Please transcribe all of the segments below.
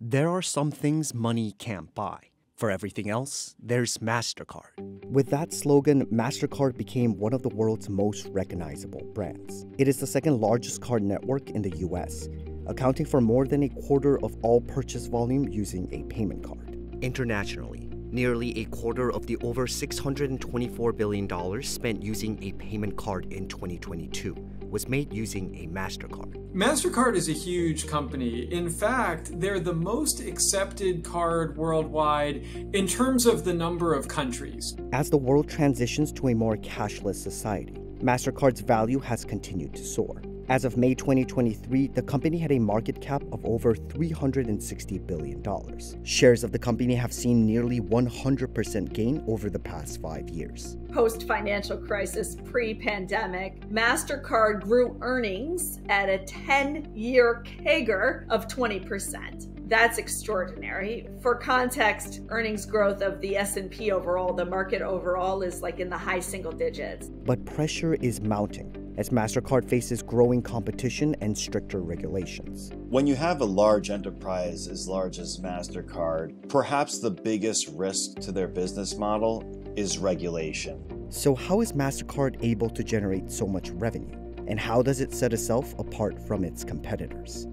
There are some things money can't buy. For everything else, there's MasterCard. With that slogan, MasterCard became one of the world's most recognizable brands. It is the second largest card network in the US, accounting for more than a quarter of all purchase volume using a payment card. Internationally, nearly a quarter of the over $624 billion spent using a payment card in 2022 was made using a MasterCard. MasterCard is a huge company. In fact, they're the most accepted card worldwide in terms of the number of countries. As the world transitions to a more cashless society, MasterCard's value has continued to soar. As of May 2023, the company had a market cap of over $360 billion. Shares of the company have seen nearly 100% gain over the past five years. Post financial crisis, pre pandemic, MasterCard grew earnings at a 10 year CAGR of 20%. That's extraordinary. For context, earnings growth of the S&P overall, the market overall is like in the high single digits. But pressure is mounting as MasterCard faces growing competition and stricter regulations. When you have a large enterprise as large as MasterCard, perhaps the biggest risk to their business model is regulation. So, how is MasterCard able to generate so much revenue? And how does it set itself apart from its competitors?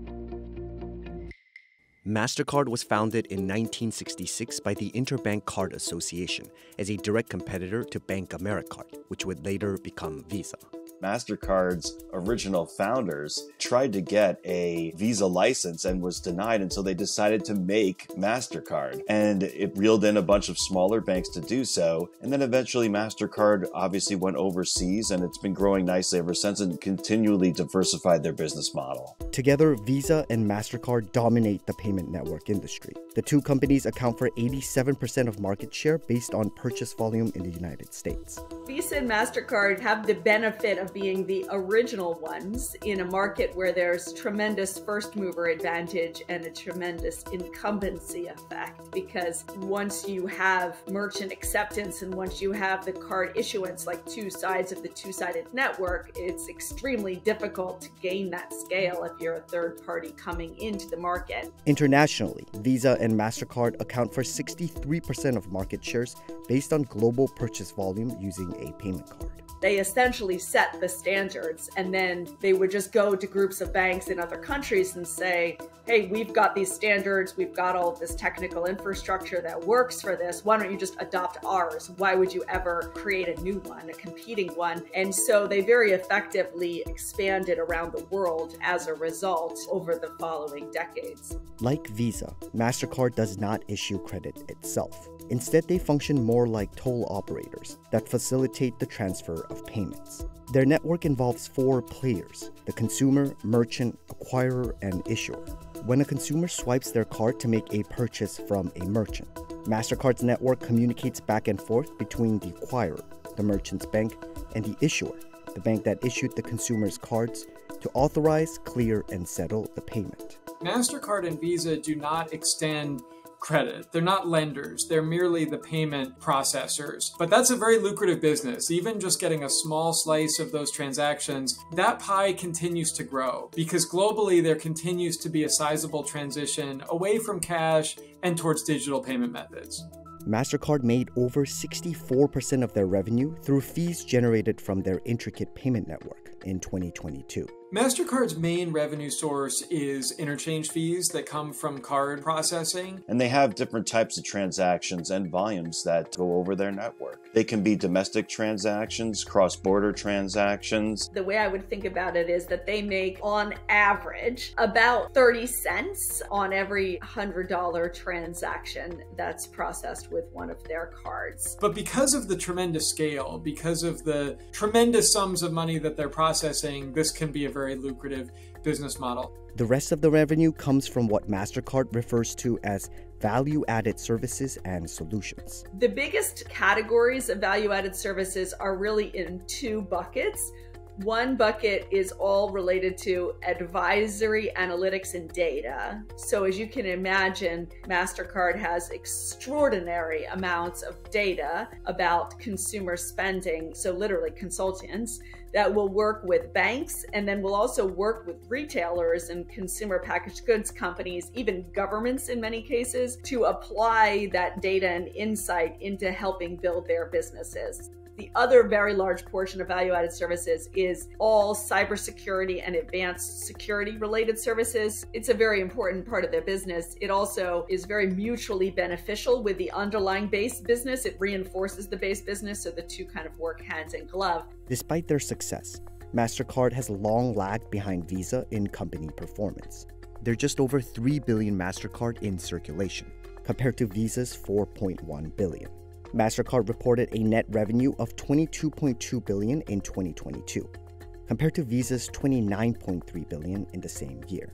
MasterCard was founded in 1966 by the Interbank Card Association as a direct competitor to Bank Americard, which would later become Visa. MasterCard's original founders tried to get a Visa license and was denied, and so they decided to make MasterCard. And it reeled in a bunch of smaller banks to do so. And then eventually, MasterCard obviously went overseas, and it's been growing nicely ever since and continually diversified their business model. Together, Visa and MasterCard dominate the payment network industry. The two companies account for 87% of market share based on purchase volume in the United States. Visa and MasterCard have the benefit of being the original ones in a market where there's tremendous first mover advantage and a tremendous incumbency effect. Because once you have merchant acceptance and once you have the card issuance, like two sides of the two sided network, it's extremely difficult to gain that scale if you're a third party coming into the market. Internationally, Visa and MasterCard account for 63% of market shares based on global purchase volume using a payment card they essentially set the standards. And then they would just go to groups of banks in other countries and say hey we've got these standards. We've got all this technical infrastructure that works for this. Why don't you just adopt ours? Why would you ever create a new one a competing one? And so they very effectively expanded around the world as a result over the following decades. Like visa mastercard does not issue credit itself. Instead, they function more like toll operators that facilitate the transfer of payments. Their network involves four players the consumer, merchant, acquirer, and issuer. When a consumer swipes their card to make a purchase from a merchant, MasterCard's network communicates back and forth between the acquirer, the merchant's bank, and the issuer, the bank that issued the consumer's cards, to authorize, clear, and settle the payment. MasterCard and Visa do not extend credit. They're not lenders, they're merely the payment processors. But that's a very lucrative business. Even just getting a small slice of those transactions, that pie continues to grow because globally there continues to be a sizable transition away from cash and towards digital payment methods. MasterCard made over 64% of their revenue through fees generated from their intricate payment network in 2022. MasterCard's main revenue source is interchange fees that come from card processing. And they have different types of transactions and volumes that go over their network. They can be domestic transactions, cross border transactions. The way I would think about it is that they make, on average, about 30 cents on every $100 transaction that's processed with one of their cards. But because of the tremendous scale, because of the tremendous sums of money that they're processing, this can be a very very lucrative business model. The rest of the revenue comes from what MasterCard refers to as value added services and solutions. The biggest categories of value added services are really in two buckets. One bucket is all related to advisory analytics and data. So, as you can imagine, MasterCard has extraordinary amounts of data about consumer spending. So, literally, consultants that will work with banks and then will also work with retailers and consumer packaged goods companies, even governments in many cases, to apply that data and insight into helping build their businesses. The other very large portion of value added services is all cybersecurity and advanced security related services. It's a very important part of their business. It also is very mutually beneficial with the underlying base business. It reinforces the base business, so the two kind of work hand in glove. Despite their success, MasterCard has long lagged behind Visa in company performance. There are just over 3 billion MasterCard in circulation, compared to Visa's 4.1 billion. MasterCard reported a net revenue of 22.2 billion in 2022, compared to Visa's 29.3 billion in the same year.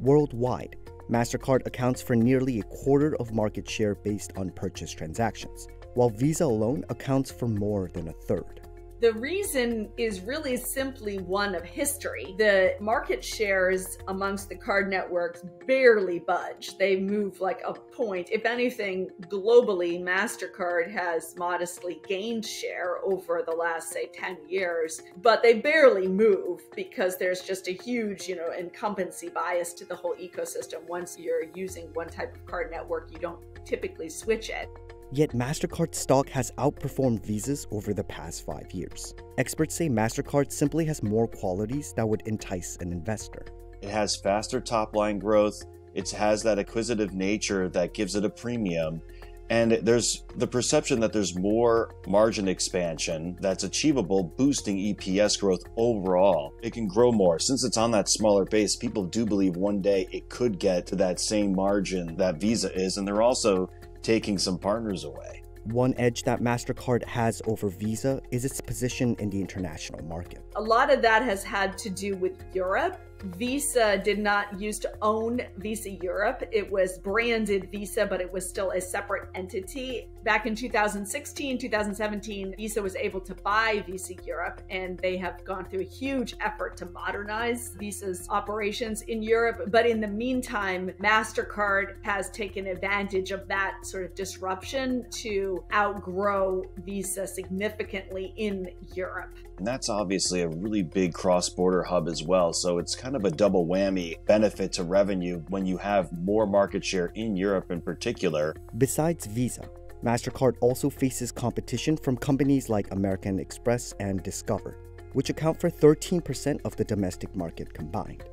Worldwide, MasterCard accounts for nearly a quarter of market share based on purchase transactions, while Visa alone accounts for more than a third. The reason is really simply one of history. The market shares amongst the card networks barely budge. They move like a point. If anything, globally, MasterCard has modestly gained share over the last, say, 10 years, but they barely move because there's just a huge, you know, incumbency bias to the whole ecosystem. Once you're using one type of card network, you don't typically switch it. Yet MasterCard stock has outperformed Visa's over the past five years. Experts say MasterCard simply has more qualities that would entice an investor. It has faster top line growth, it has that acquisitive nature that gives it a premium. And there's the perception that there's more margin expansion that's achievable, boosting EPS growth overall. It can grow more. Since it's on that smaller base, people do believe one day it could get to that same margin that Visa is. And they're also taking some partners away. One edge that MasterCard has over Visa is its position in the international market. A lot of that has had to do with Europe Visa did not used to own Visa Europe. It was branded Visa, but it was still a separate entity. Back in 2016, 2017, Visa was able to buy Visa Europe, and they have gone through a huge effort to modernize Visa's operations in Europe. But in the meantime, MasterCard has taken advantage of that sort of disruption to outgrow Visa significantly in Europe. And that's obviously a really big cross border hub as well. So it's kind of a double whammy benefit to revenue when you have more market share in Europe in particular. Besides Visa, MasterCard also faces competition from companies like American Express and Discover, which account for 13% of the domestic market combined.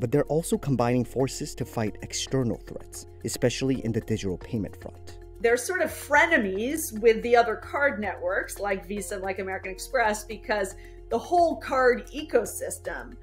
But they're also combining forces to fight external threats, especially in the digital payment front they're sort of frenemies with the other card networks like Visa and like American Express because the whole card ecosystem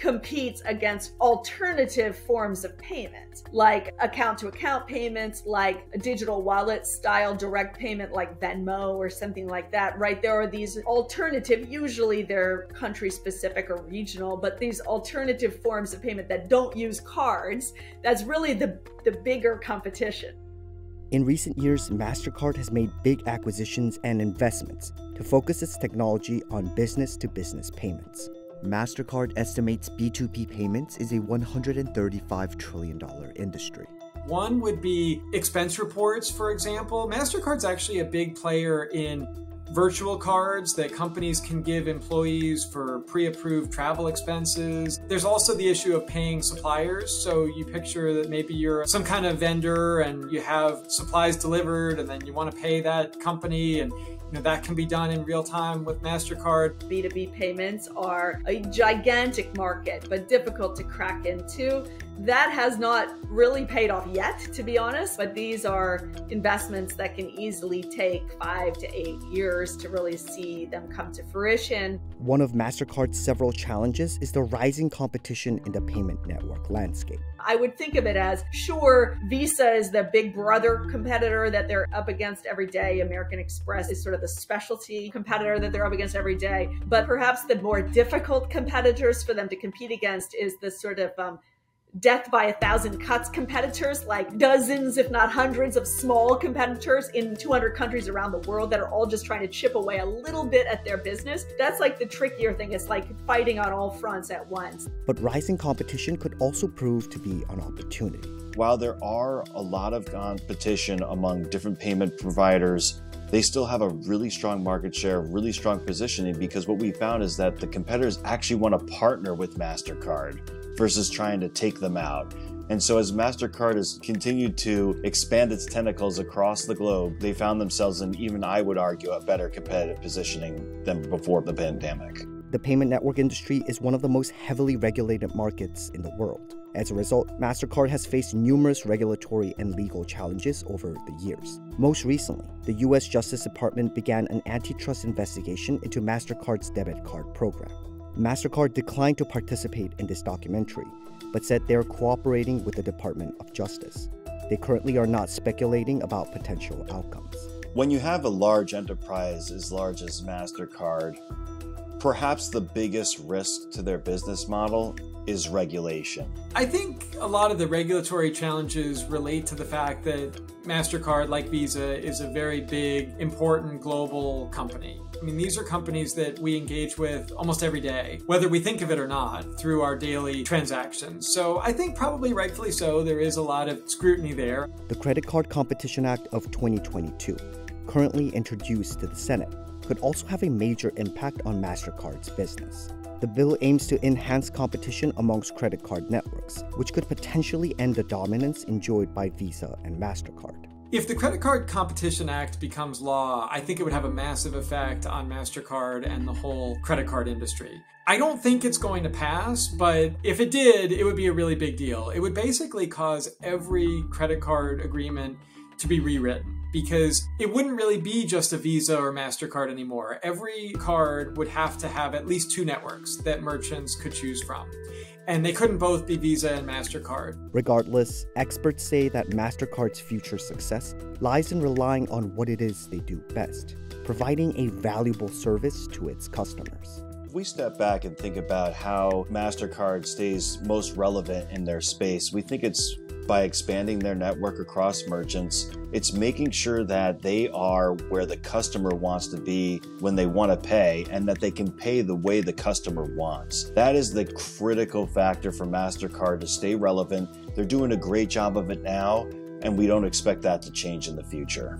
competes against alternative forms of payment, like account to account payments, like a digital wallet style direct payment like Venmo or something like that, right? There are these alternative, usually they're country specific or regional, but these alternative forms of payment that don't use cards, that's really the, the bigger competition. In recent years, MasterCard has made big acquisitions and investments to focus its technology on business to business payments. MasterCard estimates B2B payments is a $135 trillion industry. One would be expense reports, for example. MasterCard's actually a big player in virtual cards that companies can give employees for pre-approved travel expenses. There's also the issue of paying suppliers. So you picture that maybe you're some kind of vendor and you have supplies delivered and then you want to pay that company and you know, that can be done in real time with MasterCard. B2B payments are a gigantic market, but difficult to crack into. That has not really paid off yet, to be honest, but these are investments that can easily take five to eight years to really see them come to fruition. One of MasterCard's several challenges is the rising competition in the payment network landscape. I would think of it as sure, Visa is the big brother competitor that they're up against every day. American Express is sort of the specialty competitor that they're up against every day. But perhaps the more difficult competitors for them to compete against is the sort of um, death by a thousand cuts competitors, like dozens, if not hundreds, of small competitors in 200 countries around the world that are all just trying to chip away a little bit at their business. That's like the trickier thing. It's like fighting on all fronts at once. But rising competition could also prove to be an opportunity. While there are a lot of competition among different payment providers, they still have a really strong market share, really strong positioning because what we found is that the competitors actually want to partner with MasterCard versus trying to take them out. And so, as MasterCard has continued to expand its tentacles across the globe, they found themselves in, even I would argue, a better competitive positioning than before the pandemic. The payment network industry is one of the most heavily regulated markets in the world. As a result, MasterCard has faced numerous regulatory and legal challenges over the years. Most recently, the US Justice Department began an antitrust investigation into MasterCard's debit card program. MasterCard declined to participate in this documentary, but said they are cooperating with the Department of Justice. They currently are not speculating about potential outcomes. When you have a large enterprise as large as MasterCard, perhaps the biggest risk to their business model is regulation. I think a lot of the regulatory challenges relate to the fact that MasterCard, like Visa, is a very big, important global company. I mean, these are companies that we engage with almost every day, whether we think of it or not, through our daily transactions. So I think probably rightfully so, there is a lot of scrutiny there. The Credit Card Competition Act of 2022, currently introduced to the Senate, could also have a major impact on MasterCard's business. The bill aims to enhance competition amongst credit card networks, which could potentially end the dominance enjoyed by Visa and MasterCard. If the Credit Card Competition Act becomes law, I think it would have a massive effect on MasterCard and the whole credit card industry. I don't think it's going to pass, but if it did, it would be a really big deal. It would basically cause every credit card agreement to be rewritten because it wouldn't really be just a Visa or MasterCard anymore. Every card would have to have at least two networks that merchants could choose from. And they couldn't both be Visa and MasterCard. Regardless, experts say that MasterCard's future success lies in relying on what it is they do best providing a valuable service to its customers. If we step back and think about how MasterCard stays most relevant in their space, we think it's by expanding their network across merchants. It's making sure that they are where the customer wants to be when they want to pay and that they can pay the way the customer wants. That is the critical factor for MasterCard to stay relevant. They're doing a great job of it now, and we don't expect that to change in the future.